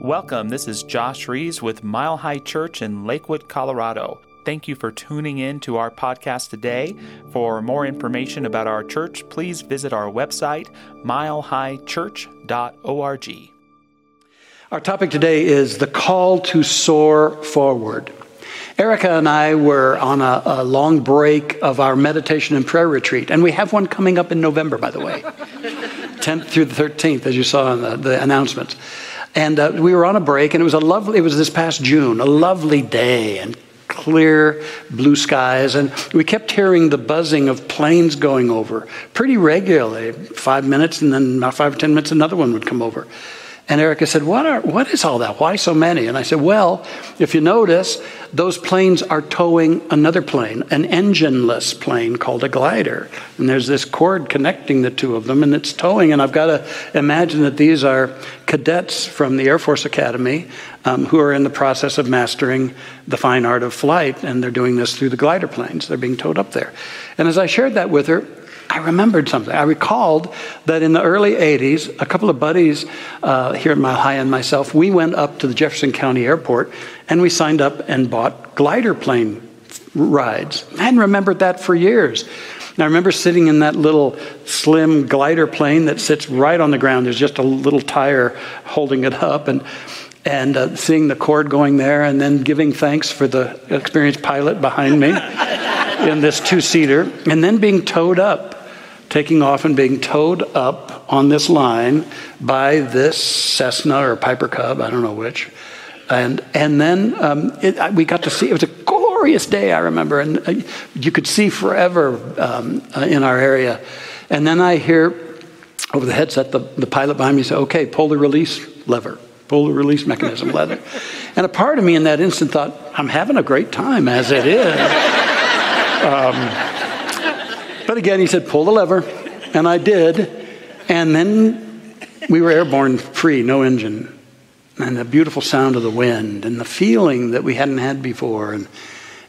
Welcome. This is Josh Rees with Mile High Church in Lakewood, Colorado. Thank you for tuning in to our podcast today. For more information about our church, please visit our website, milehighchurch.org. Our topic today is the call to soar forward. Erica and I were on a, a, long break of our meditation and prayer retreat, and we have one coming up in November, by the way, 10th through the 13th, as you saw in the, the announcements. And uh, we were on a break, and it was a lovely. It was this past June, a lovely day, and clear blue skies, and we kept hearing the buzzing of planes going over pretty regularly. Five minutes, and then about five or ten minutes, another one would come over. And Erica said, what, are, what is all that? Why so many? And I said, Well, if you notice, those planes are towing another plane, an engineless plane called a glider. And there's this cord connecting the two of them, and it's towing. And I've got to imagine that these are cadets from the Air Force Academy um, who are in the process of mastering the fine art of flight. And they're doing this through the glider planes. They're being towed up there. And as I shared that with her, I remembered something. I recalled that in the early 80s, a couple of buddies uh, here at Mile High and myself, we went up to the Jefferson County Airport and we signed up and bought glider plane rides. I hadn't remembered that for years. And I remember sitting in that little slim glider plane that sits right on the ground. There's just a little tire holding it up. And and uh, seeing the cord going there, and then giving thanks for the experienced pilot behind me in this two seater, and then being towed up taking off and being towed up on this line by this Cessna or Piper Cub, I don't know which. And, and then um, it, we got to see, it was a glorious day, I remember, and uh, you could see forever um, uh, in our area. And then I hear over the headset the, the pilot behind me say, okay, pull the release lever, pull the release mechanism lever. and a part of me in that instant thought, I'm having a great time as it is. um, but again, he said, pull the lever. And I did. And then we were airborne free, no engine. And the beautiful sound of the wind and the feeling that we hadn't had before. And,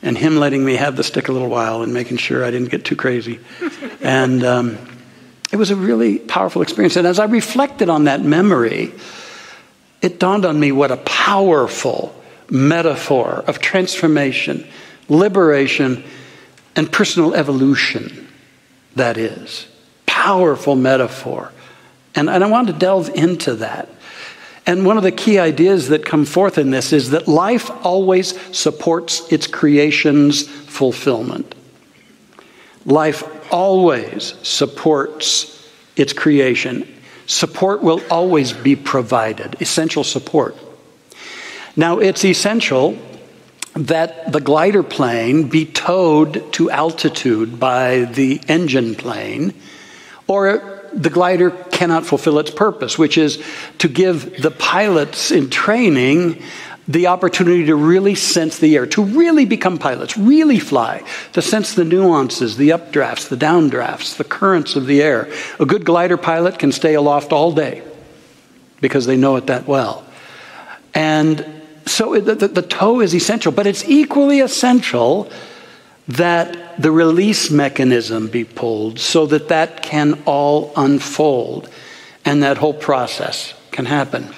and him letting me have the stick a little while and making sure I didn't get too crazy. And um, it was a really powerful experience. And as I reflected on that memory, it dawned on me what a powerful metaphor of transformation, liberation, and personal evolution that is. Powerful metaphor. And, and I want to delve into that. And one of the key ideas that come forth in this is that life always supports its creation's fulfillment. Life always supports its creation. Support will always be provided, essential support. Now, it's essential that the glider plane be towed to altitude by the engine plane, or the glider cannot fulfill its purpose, which is to give the pilots in training the opportunity to really sense the air, to really become pilots, really fly, to sense the nuances, the updrafts, the downdrafts, the currents of the air. A good glider pilot can stay aloft all day because they know it that well. And so the, the, tow is essential, but it's equally essential that the release mechanism be pulled so that that can all unfold and that whole process can happen.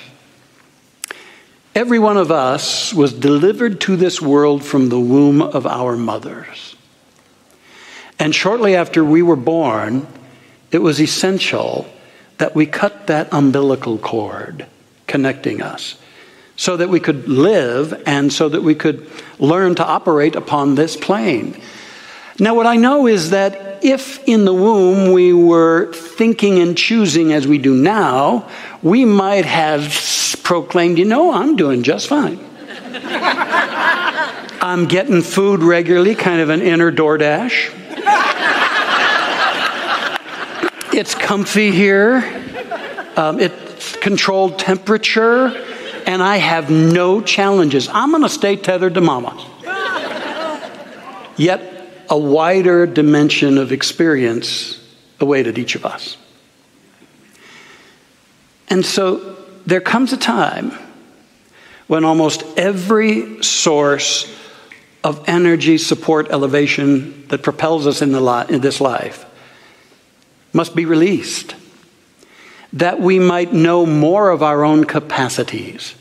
Every one of us was delivered to this world from the womb of our mothers. And shortly after we were born, it was essential that we cut that umbilical cord connecting us so that we could live and so that we could learn to operate upon this plane. Now, what I know is that if in the womb we were thinking and choosing as we do now, we might have proclaimed, you know, I'm doing just fine. I'm getting food regularly, kind of an inner DoorDash. it's comfy here. Um, it's controlled temperature and I have no challenges. I'm going to stay tethered to mama. Yet, a wider dimension of experience awaited each of us. And so, there comes a time when almost every source of energy, support, elevation that propels us in, the li- in this life must be released. That we might know more of our own capacities,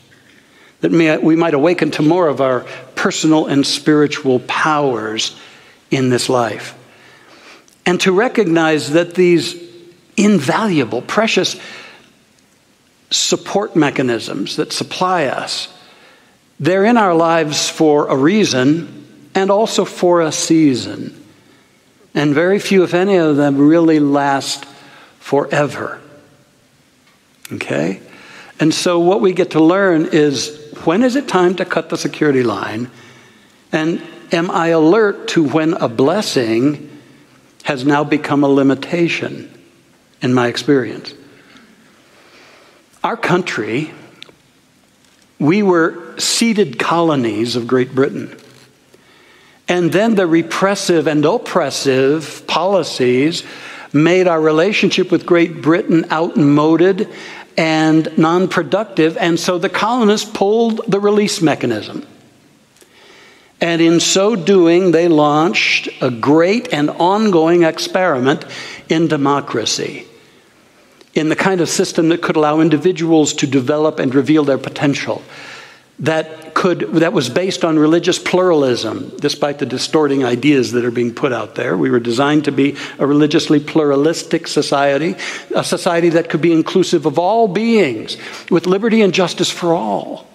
that we might awaken to more of our personal and spiritual powers in this life. And to recognize that these invaluable, precious support mechanisms that supply us, they're in our lives for a reason and also for a season. And very few, if any of them, really last forever. Okay? And so, what we get to learn is when is it time to cut the security line? And am I alert to when a blessing has now become a limitation in my experience? Our country, we were ceded colonies of Great Britain. And then the repressive and oppressive policies made our relationship with Great Britain outmoded and non productive, and so the colonists pulled the release mechanism. And in so doing, they launched a great and ongoing experiment in democracy, in the kind of system that could allow individuals to develop and reveal their potential that could that was based on religious pluralism despite the distorting ideas that are being put out there. We were designed to be a religiously pluralistic society a society that could be inclusive of all beings with liberty and justice for all.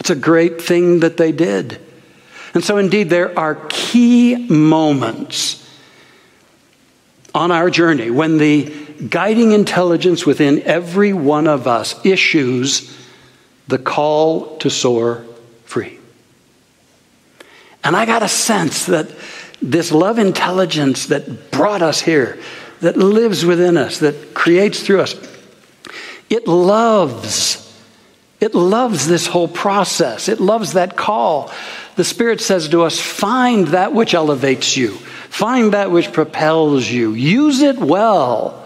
It's a great thing that they did. And so indeed there are key moments on our journey when the guiding intelligence within every one of us issues the call to soar free. And I got a sense that this love intelligence that brought us here, that lives within us, that creates through us, it loves. It loves this whole process. It loves that call. The Spirit says to us, find that which elevates you, find that which propels you, use it well,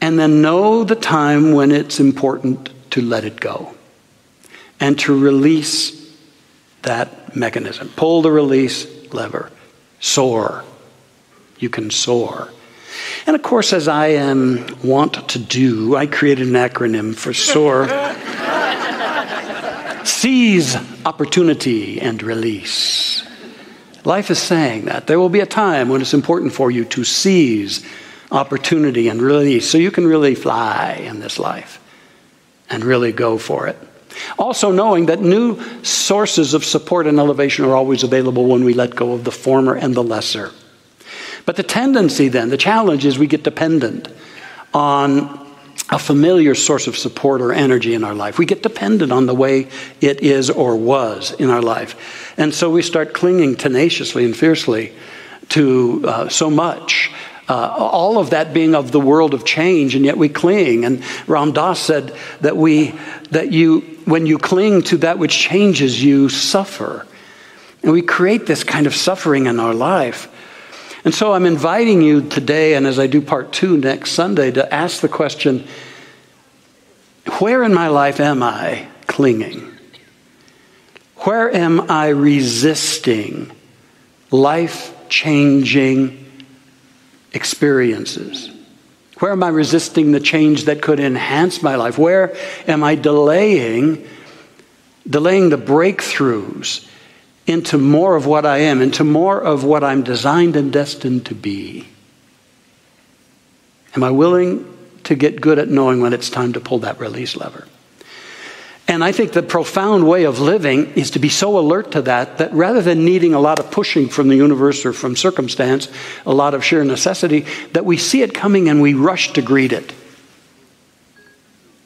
and then know the time when it's important to let it go and to release that mechanism. Pull the release lever. Soar. You can soar. And of course, as I am wont to do, I created an acronym for SOAR. Seize opportunity and release. Life is saying that. There will be a time when it's important for you to seize opportunity and release so you can really fly in this life and really go for it. Also, knowing that new sources of support and elevation are always available when we let go of the former and the lesser. But the tendency then, the challenge is we get dependent on a familiar source of support or energy in our life. We get dependent on the way it is or was in our life. And so we start clinging tenaciously and fiercely to uh, so much uh, all of that being of the world of change, and yet we cling. And Ram Dass said that we that you when you cling to that which changes, you suffer, and we create this kind of suffering in our life. And so I'm inviting you today, and as I do part two next Sunday, to ask the question: Where in my life am I clinging? Where am I resisting life changing? Experiences? Where am I resisting the change that could enhance my life? Where am I delaying delaying the breakthroughs into more of what I am, into more of what I'm designed and destined to be? Am I willing to get good at knowing when it's time to pull that release lever? And I think the profound way of living is to be so alert to that that rather than needing a lot of pushing from the universe or from circumstance, a lot of sheer necessity, that we see it coming and we rush to greet it.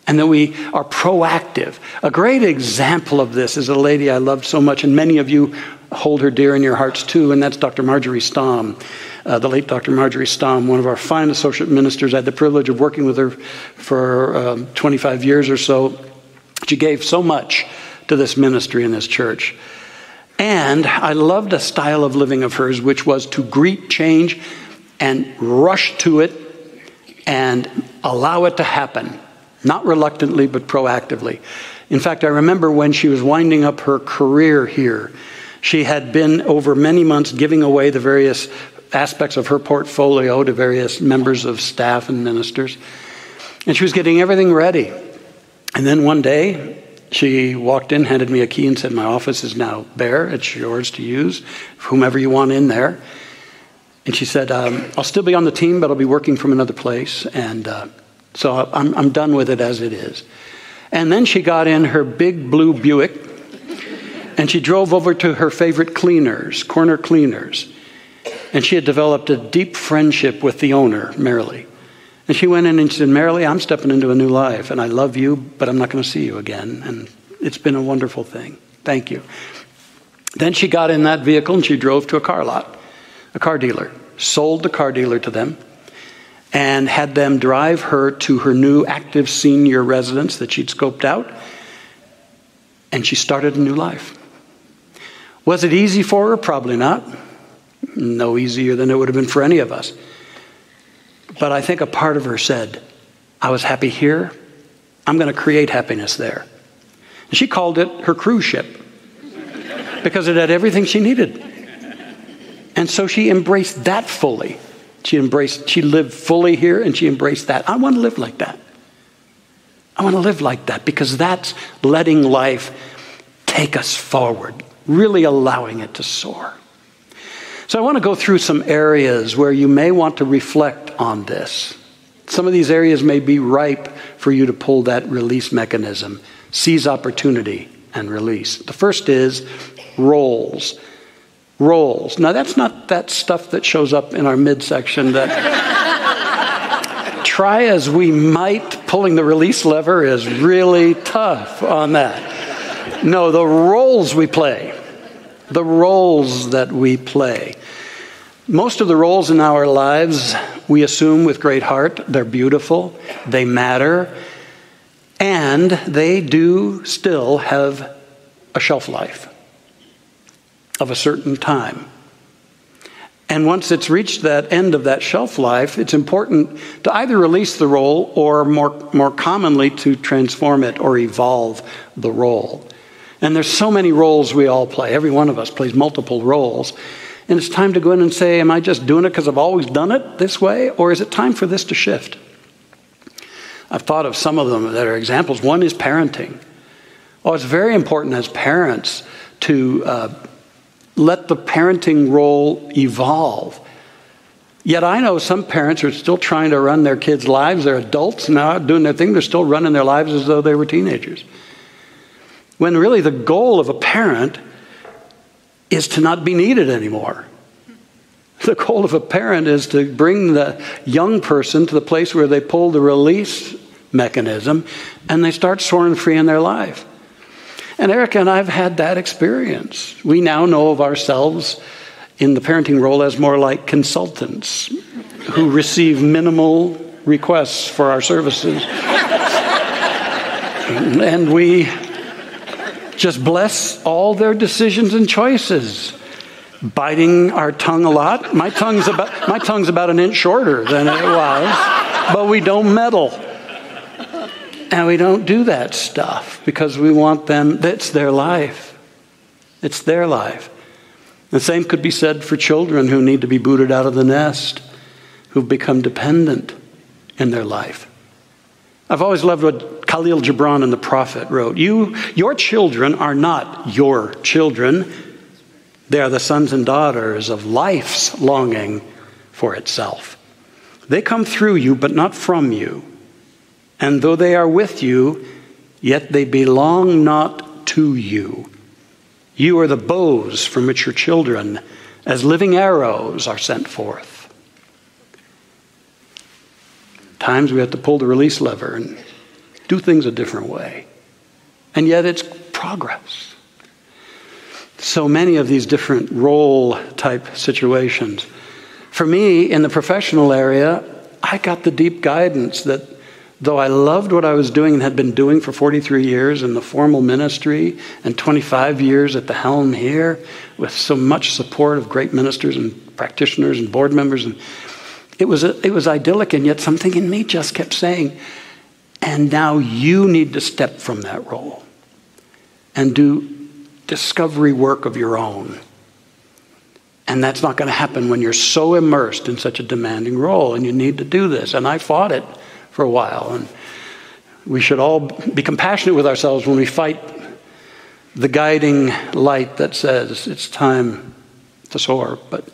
And that we are proactive. A great example of this is a lady I loved so much, and many of you hold her dear in your hearts too, and that's Dr. Marjorie Stamm. Uh, the late Dr. Marjorie Stamm, one of our fine associate ministers. I had the privilege of working with her for um, 25 years or so. She gave so much to this ministry and this church. And I loved a style of living of hers, which was to greet change and rush to it and allow it to happen, not reluctantly, but proactively. In fact, I remember when she was winding up her career here, she had been over many months giving away the various aspects of her portfolio to various members of staff and ministers. And she was getting everything ready. And then one day, she walked in, handed me a key, and said, My office is now bare. It's yours to use, whomever you want in there. And she said, um, I'll still be on the team, but I'll be working from another place. And uh, so I'm, I'm done with it as it is. And then she got in her big blue Buick and she drove over to her favorite cleaners, corner cleaners. And she had developed a deep friendship with the owner, Marilee. And she went in and she said, Marilee, I'm stepping into a new life, and I love you, but I'm not going to see you again. And it's been a wonderful thing. Thank you. Then she got in that vehicle and she drove to a car lot, a car dealer, sold the car dealer to them, and had them drive her to her new active senior residence that she'd scoped out. And she started a new life. Was it easy for her? Probably not. No easier than it would have been for any of us. But I think a part of her said, I was happy here. I'm going to create happiness there. And she called it her cruise ship because it had everything she needed. And so she embraced that fully. She embraced, she lived fully here and she embraced that. I want to live like that. I want to live like that because that's letting life take us forward, really allowing it to soar. So I want to go through some areas where you may want to reflect on this. Some of these areas may be ripe for you to pull that release mechanism, seize opportunity and release. The first is roles. Roles. Now, that's not that stuff that shows up in our midsection that try as we might, pulling the release lever is really tough on that. No, the roles we play the roles that we play. Most of the roles in our lives we assume with great heart. They're beautiful, they matter, and they do still have a shelf life of a certain time. And once it's reached that end of that shelf life, it's important to either release the role or more, more commonly to transform it or evolve the role. And there's so many roles we all play. Every one of us plays multiple roles. And it's time to go in and say, Am I just doing it because I've always done it this way? Or is it time for this to shift? I've thought of some of them that are examples. One is parenting. Oh, it's very important as parents to uh, let the parenting role evolve. Yet I know some parents are still trying to run their kids' lives. They're adults now, doing their thing. They're still running their lives as though they were teenagers. When really the goal of a parent is to not be needed anymore. The goal of a parent is to bring the young person to the place where they pull the release mechanism and they start soaring free in their life. And Erica and I have had that experience. We now know of ourselves in the parenting role as more like consultants who receive minimal requests for our services. and we just bless all their decisions and choices. Biting our tongue a lot. My tongue's about, my tongue's about an inch shorter than it was, but we don't meddle. And we don't do that stuff because we want them, that's their life. It's their life. The same could be said for children who need to be booted out of the nest, who've become dependent in their life. I've always loved what Kahlil Gibran and the Prophet wrote. You, your children are not your children. They are the sons and daughters of life's longing for itself. They come through you, but not from you. And though they are with you, yet they belong not to you. You are the bows from which your children, as living arrows, are sent forth. Times we have to pull the release lever and do things a different way. And yet it's progress. So many of these different role type situations. For me, in the professional area, I got the deep guidance that though I loved what I was doing and had been doing for 43 years in the formal ministry and 25 years at the helm here, with so much support of great ministers and practitioners and board members and it was, it was idyllic, and yet something in me just kept saying, and now you need to step from that role and do discovery work of your own And that's not going to happen when you're so immersed in such a demanding role, and you need to do this. And I fought it for a while. And we should all be compassionate with ourselves when we fight the guiding light that says it's time to soar. But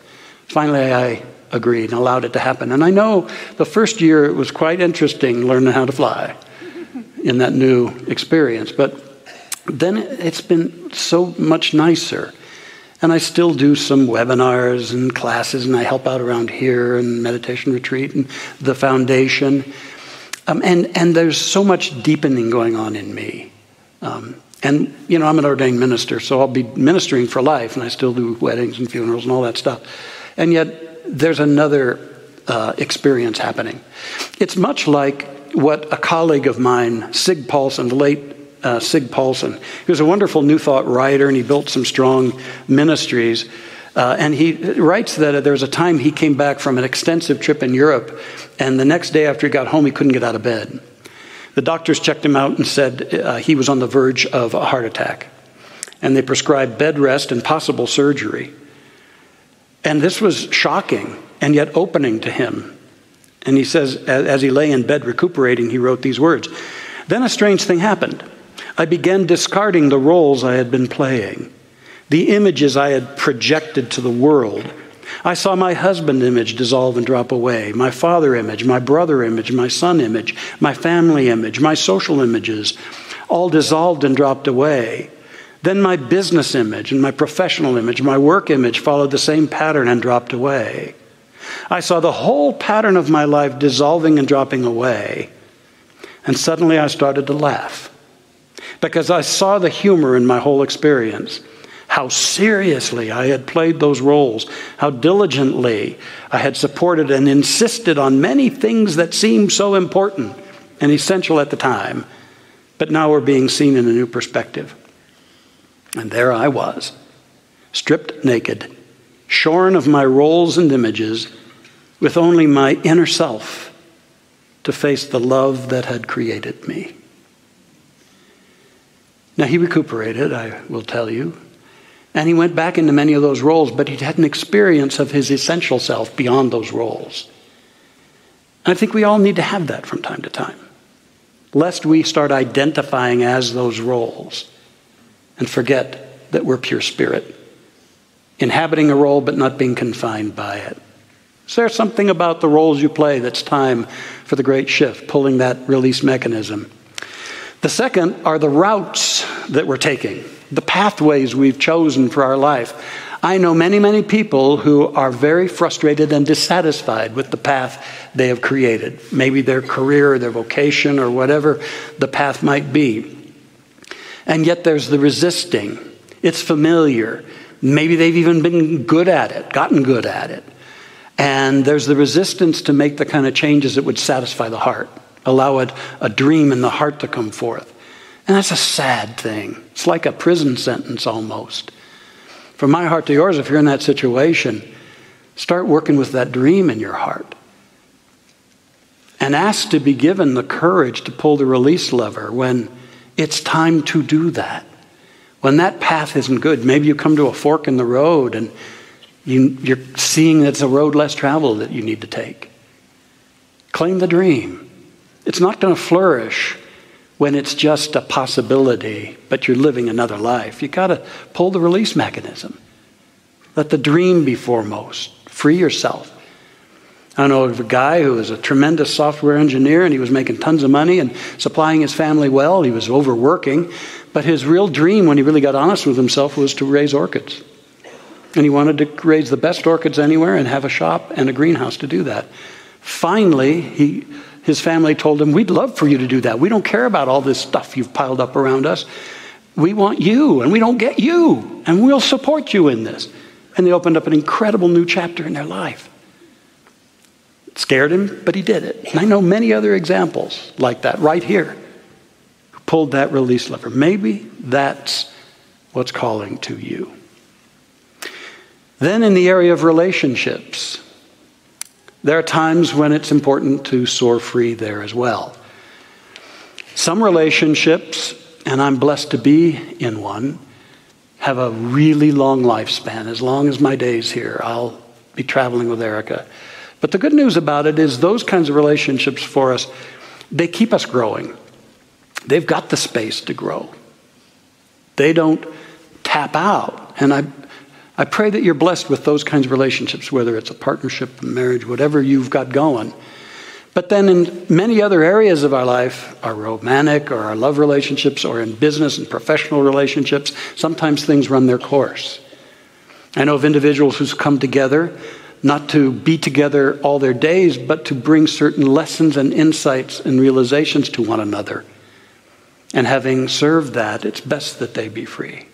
finally, I agreed and allowed it to happen. And I know the first year it was quite interesting learning how to fly in that new experience. But then it's been so much nicer. And I still do some webinars and classes, and I help out around here and meditation retreat and the foundation. Um, and, and there's so much deepening going on in me. Um, and, you know, I'm an ordained minister, so I'll be ministering for life, and I still do weddings and funerals and all that stuff. And yet, there's another uh, experience happening. It's much like what a colleague of mine, Sig Paulson, the late uh, Sig Paulson, he was a wonderful New Thought writer, and he built some strong ministries. Uh, and he writes that there was a time he came back from an extensive trip in Europe, and the next day after he got home, he couldn't get out of bed. The doctors checked him out and said uh, he was on the verge of a heart attack. And they prescribed bed rest and possible surgery. And this was shocking and yet opening to him. And he says, as he lay in bed recuperating, he wrote these words Then a strange thing happened. I began discarding the roles I had been playing, the images I had projected to the world I saw my husband image dissolve and drop away, my father image, my brother image, my son image, my family image, my social images, all dissolved and dropped away. Then my business image and my professional image, my work image followed the same pattern and dropped away. I saw the whole pattern of my life dissolving and dropping away. And suddenly I started to laugh because I saw the humor in my whole experience how seriously I had played those roles, how diligently I had supported and insisted on many things that seemed so important and essential at the time, but now were being seen in a new perspective. And there I was, stripped naked, shorn of my roles and images, with only my inner self to face the love that had created me. Now, he recuperated, I will tell you, and he went back into many of those roles, but he'd had an experience of his essential self beyond those roles. And I think we all need to have that from time to time, lest we start identifying as those roles and forget that we're pure spirit, inhabiting a role but not being confined by it. Is there something about the roles you play that's time for the great shift, pulling that release mechanism? The second are the routes that we're taking the pathways we've chosen for our life. I know many, many people who are very frustrated and dissatisfied with the path they have created, maybe their career their vocation or whatever the path might be. And yet there's the resisting. It's familiar. Maybe they've even been good at it, gotten good at it. And there's the resistance to make the kind of changes that would satisfy the heart, allow a, a dream in the heart to come forth. And that's a sad thing. It's like a prison sentence almost. From my heart to yours, if you're in that situation, start working with that dream in your heart. And ask to be given the courage to pull the release lever when it's time to do that. When that path isn't good, maybe you come to a fork in the road and you, are seeing that it's a road less traveled that you need to take. Claim the dream. It's not going to flourish when it's just a possibility, but you're living another life. You've got to pull the release mechanism. Let the dream be foremost. Free yourself. I know of a guy who was a tremendous software engineer and he was making tons of money and supplying his family well. He was overworking, but his real dream, when he really got honest with himself, was to raise orchids. And he wanted to raise the best orchids anywhere and have a shop and a greenhouse to do that. Finally, he his family told him, We'd love for you to do that. We don't care about all this stuff you've piled up around us. We want you, and we don't get you, and we'll support you in this. And they opened up an incredible new chapter in their life. It scared him, but he did it. And I know many other examples like that right here who pulled that release lever. Maybe that's what's calling to you. Then, in the area of relationships, there are times when it's important to soar free there as well. Some relationships, and I'm blessed to be in one, have a really long lifespan. As long as my days here, I'll be traveling with Erica. But the good news about it is those kinds of relationships for us, they keep us growing. They've got the space to grow. They don't tap out. And I, I pray that you're blessed with those kinds of relationships, whether it's a partnership, a marriage, whatever you've got going. But then in many other areas of our life, our romantic or our love relationships, or in business and professional relationships, sometimes things run their course. I know of individuals who've come together not to be together all their days, but to bring certain lessons and insights and realizations to one another. And having served that, it's best that they be free.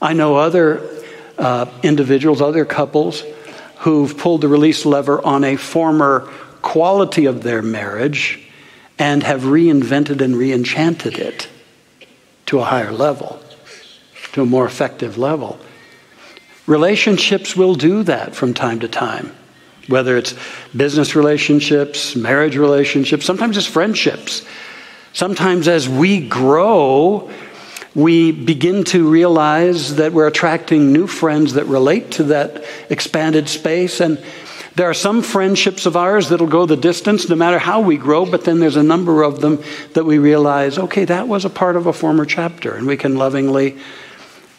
I know other uh, individuals, other couples, who've pulled the release lever on a former quality of their marriage and have reinvented and reenchanted it to a higher level, to a more effective level. Relationships will do that from time to time, whether it's business relationships, marriage relationships, sometimes it's friendships. Sometimes as we grow, we begin to realize that we're attracting new friends that relate to that expanded space. And there are some friendships of ours that'll go the distance no matter how we grow, but then there's a number of them that we realize, okay, that was a part of a former chapter, and we can lovingly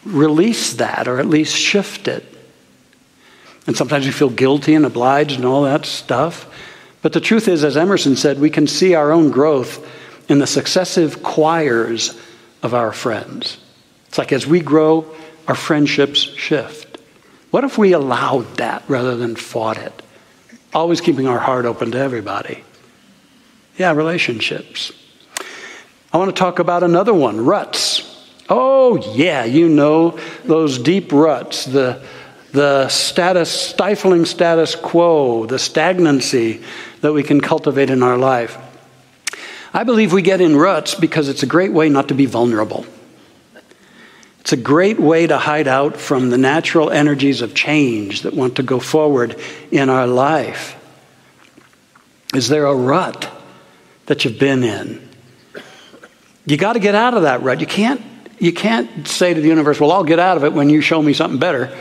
release that or at least shift it. And sometimes we feel guilty and obliged and all that stuff. But the truth is, as Emerson said, we can see our own growth in the successive choirs of our friends. It's like as we grow, our friendships shift. What if we allowed that rather than fought it? Always keeping our heart open to everybody. Yeah, relationships. I want to talk about another one ruts. Oh, yeah, you know those deep ruts, the, the status, stifling status quo, the stagnancy that we can cultivate in our life. I believe we get in ruts because it's a great way not to be vulnerable. It's a great way to hide out from the natural energies of change that want to go forward in our life. Is there a rut that you've been in? You got to get out of that rut. You can't you can't say to the universe, well, I'll get out of it when you show me something better.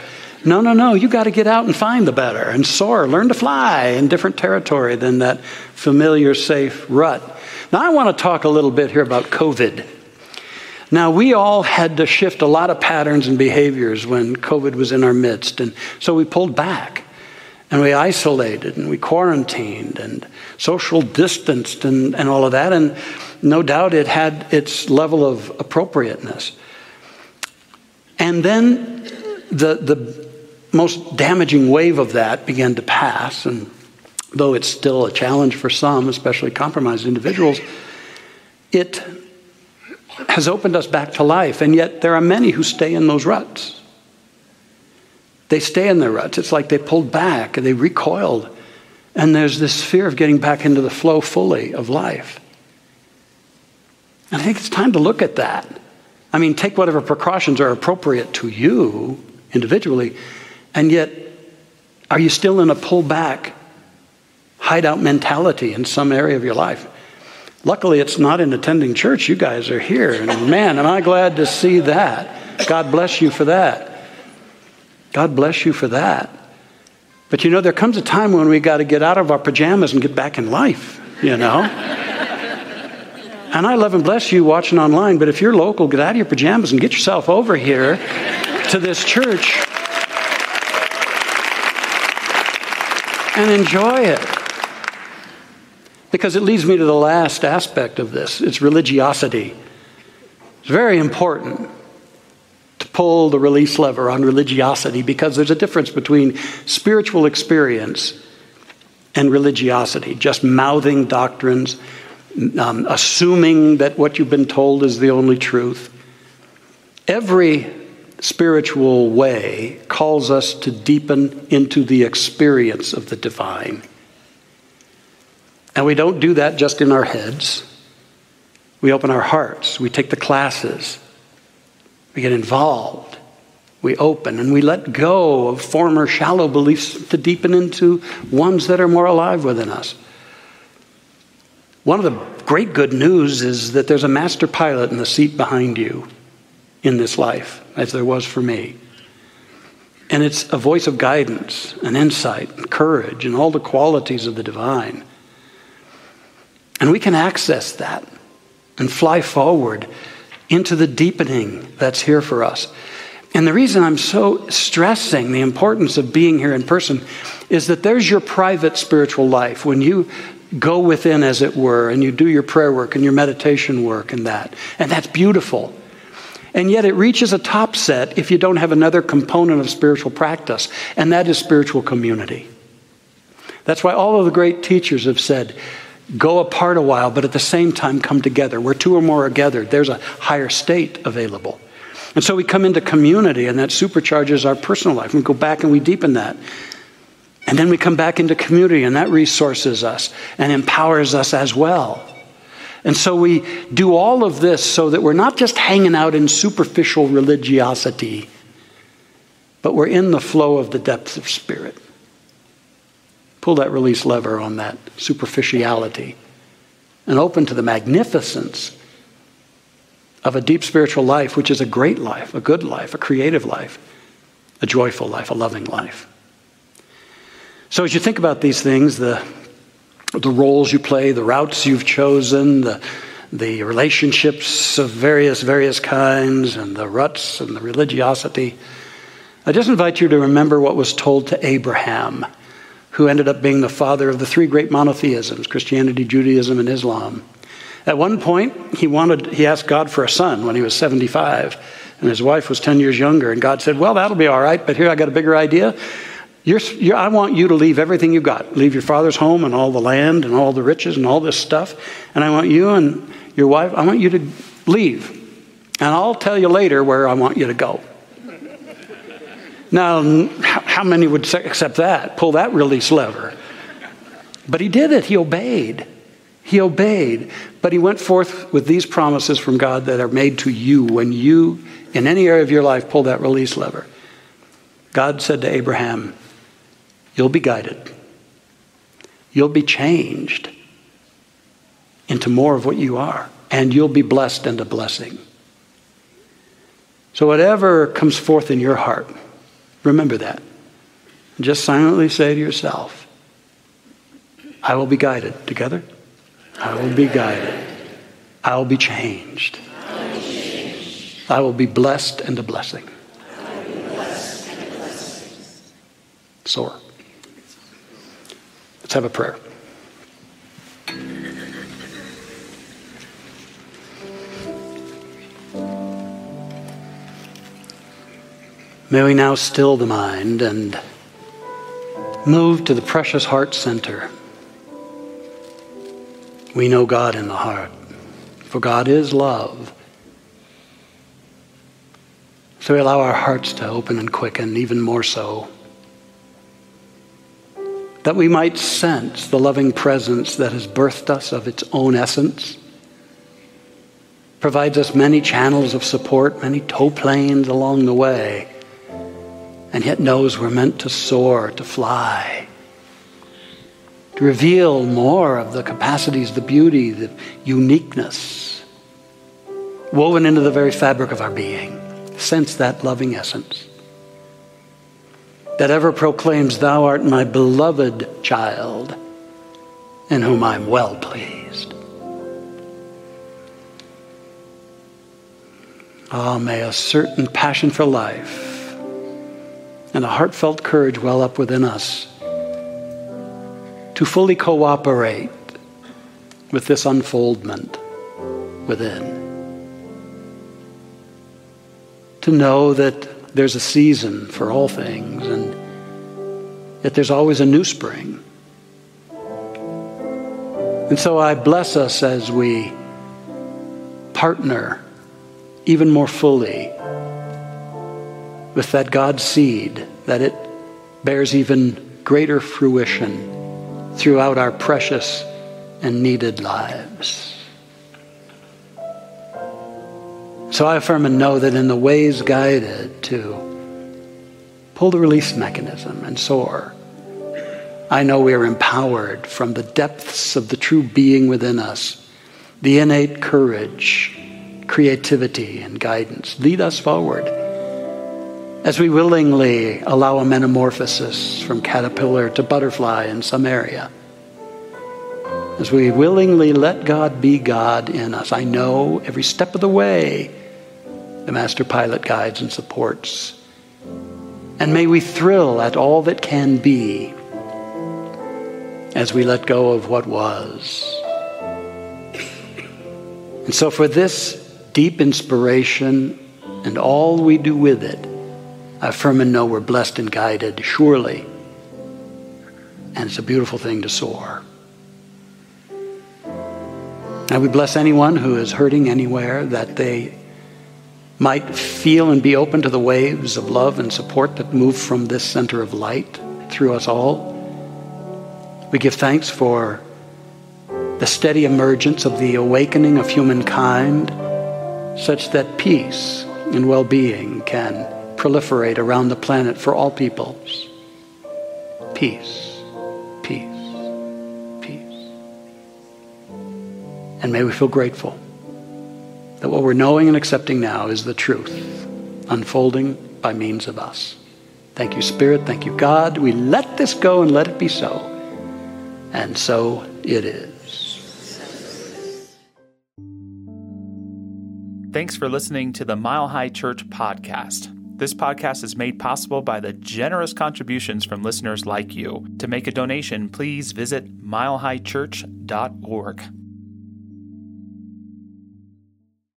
No, no, no. You got to get out and find the better and soar, learn to fly in different territory than that familiar, safe rut. Now, I want to talk a little bit here about COVID. Now, we all had to shift a lot of patterns and behaviors when COVID was in our midst, and so we pulled back and we isolated and we quarantined and social distanced and, and all of that. And no doubt it had its level of appropriateness. And then the, the most damaging wave of that began to pass, and though it's still a challenge for some, especially compromised individuals, it has opened us back to life, and yet there are many who stay in those ruts. They stay in their ruts. It's like they pulled back and they recoiled. And there's this fear of getting back into the flow fully of life. And I think it's time to look at that. I mean, take whatever precautions are appropriate to you individually, and yet, are you still in a pull pullback, hideout mentality in some area of your life? Luckily, it's not in attending church. You guys are here, and man, am I glad to see that. God bless you for that. God bless you for that. But you know, there comes a time when we got to get out of our pajamas and get back in life, you know? And I love and bless you watching online, but if you're local, get out of your pajamas and get yourself over here to this church and enjoy it. Because it leads me to the last aspect of this it's religiosity. It's very important pull the release lever on religiosity because there's a difference between spiritual experience and religiosity, just mouthing doctrines um, assuming that what you've been told is the only truth. Every spiritual way calls us to deepen into the experience of the divine. And we don't do that just in our heads. We open our hearts, we take the classes, we get involved, we open, and we let go of former shallow beliefs to deepen into ones that are more alive within us. One of the great good news is that there's a master pilot in the seat behind you. in this life, as there was for me. And it's a voice of guidance and insight and courage and all the qualities of the divine. And we can access that and fly forward into the deepening that's here for us. And the reason I'm so stressing the importance of being here in person is that there's your private spiritual life. When you go within, as it were, and you do your prayer work and your meditation work and that. And that's beautiful. And yet it reaches a top set if you don't have another component of spiritual practice, and that is spiritual community. That's why all of the great teachers have said, go apart a while, but at the same time come together. Where two or more are gathered, there's a higher state available. And so we come into community, and that supercharges our personal life. We go back and we deepen that. And then we come back into community, and that resources us and empowers us as well. And so we do all of this so that we're not just hanging out in superficial religiosity, but we're in the flow of the depths of spirit. Pull that release lever on that superficiality and open to the magnificence of a deep spiritual life, which is a great life, a good life, a creative life, a joyful life, a loving life. So, as you think about these things, the, the roles you play, the routes you've chosen, the, the relationships of various, various kinds, and the ruts and the religiosity, I just invite you to remember what was told to Abraham, who ended up being the father of the three great monotheisms Christianity, Judaism, and Islam. At one point, he wanted, he asked God for a son when he was 75, and his wife was 10 years younger. And God said, Well, that'll be all right, but here I got a bigger idea. You're, you're, I want you to leave everything you've got. Leave your father's home and all the land and all the riches and all this stuff. And I want you and your wife, I want you to leave. And I'll tell you later where I want you to go. Now, how many would accept that? Pull that release lever. But he did it. He obeyed. He obeyed. But he went forth with these promises from God that are made to you when you, in any area of your life, pull that release lever. God said to Abraham, You'll be guided. You'll be changed into more of what you are, and you'll be blessed a blessing. So, whatever comes forth in your heart, remember that. Just silently say to yourself, I will be guided. Together? I will be guided. I will be changed. I will be blessed and a blessing. Soar. Let's have a prayer. May we now still the mind and move to the precious heart center. We know God in the heart, for God is love. So we allow our hearts to open and quicken even more so that we might sense the loving presence that has birthed us of its own essence, provides us many channels of support, many tow planes along the way, and yet knows we're meant to soar, to fly, to reveal more of the capacities, the beauty, the uniqueness woven into the very fabric of our being. Sense that loving essence that ever proclaims, Thou art my beloved child, in whom I'm well pleased. Ah, oh, may a certain passion for life and a heartfelt courage well up within us to fully cooperate with this unfoldment within. To know that there's a season for all things, and that there's always a new spring. And so I bless us as we partner even more fully with that God seed, that it bears even greater fruition throughout our precious and needed lives. So I affirm and know that in the ways guided to pull the release mechanism and soar, I know we are empowered from the depths of the true being within us, the innate courage, creativity and guidance. Lead us forward as we willingly allow a metamorphosis from caterpillar to butterfly in some area. As we willingly let God be God in us. I know every step of the way the Master Pilot guides and supports. And may we thrill at all that can be as we let go of what was. And so, for this deep inspiration and all we do with it, Uh, Affirm and know we're blessed and guided, surely. And it's a beautiful thing to soar. And we bless anyone who is hurting anywhere that they might feel and be open to the waves of love and support that move from this center of light through us all. We give thanks for the steady emergence of the awakening of humankind, such that peace and well being can proliferate around the planet for all peoples. Peace, peace, peace. And may we feel grateful that what we're knowing and accepting now is the truth, unfolding by means of us. Thank you, Spirit. Thank you, God. We let this go and let it be so. And so it is. Thanks for listening to the Mile High Church podcast. This podcast is made possible by the generous contributions from listeners like you. To make a donation, please visit milehighchurch.org.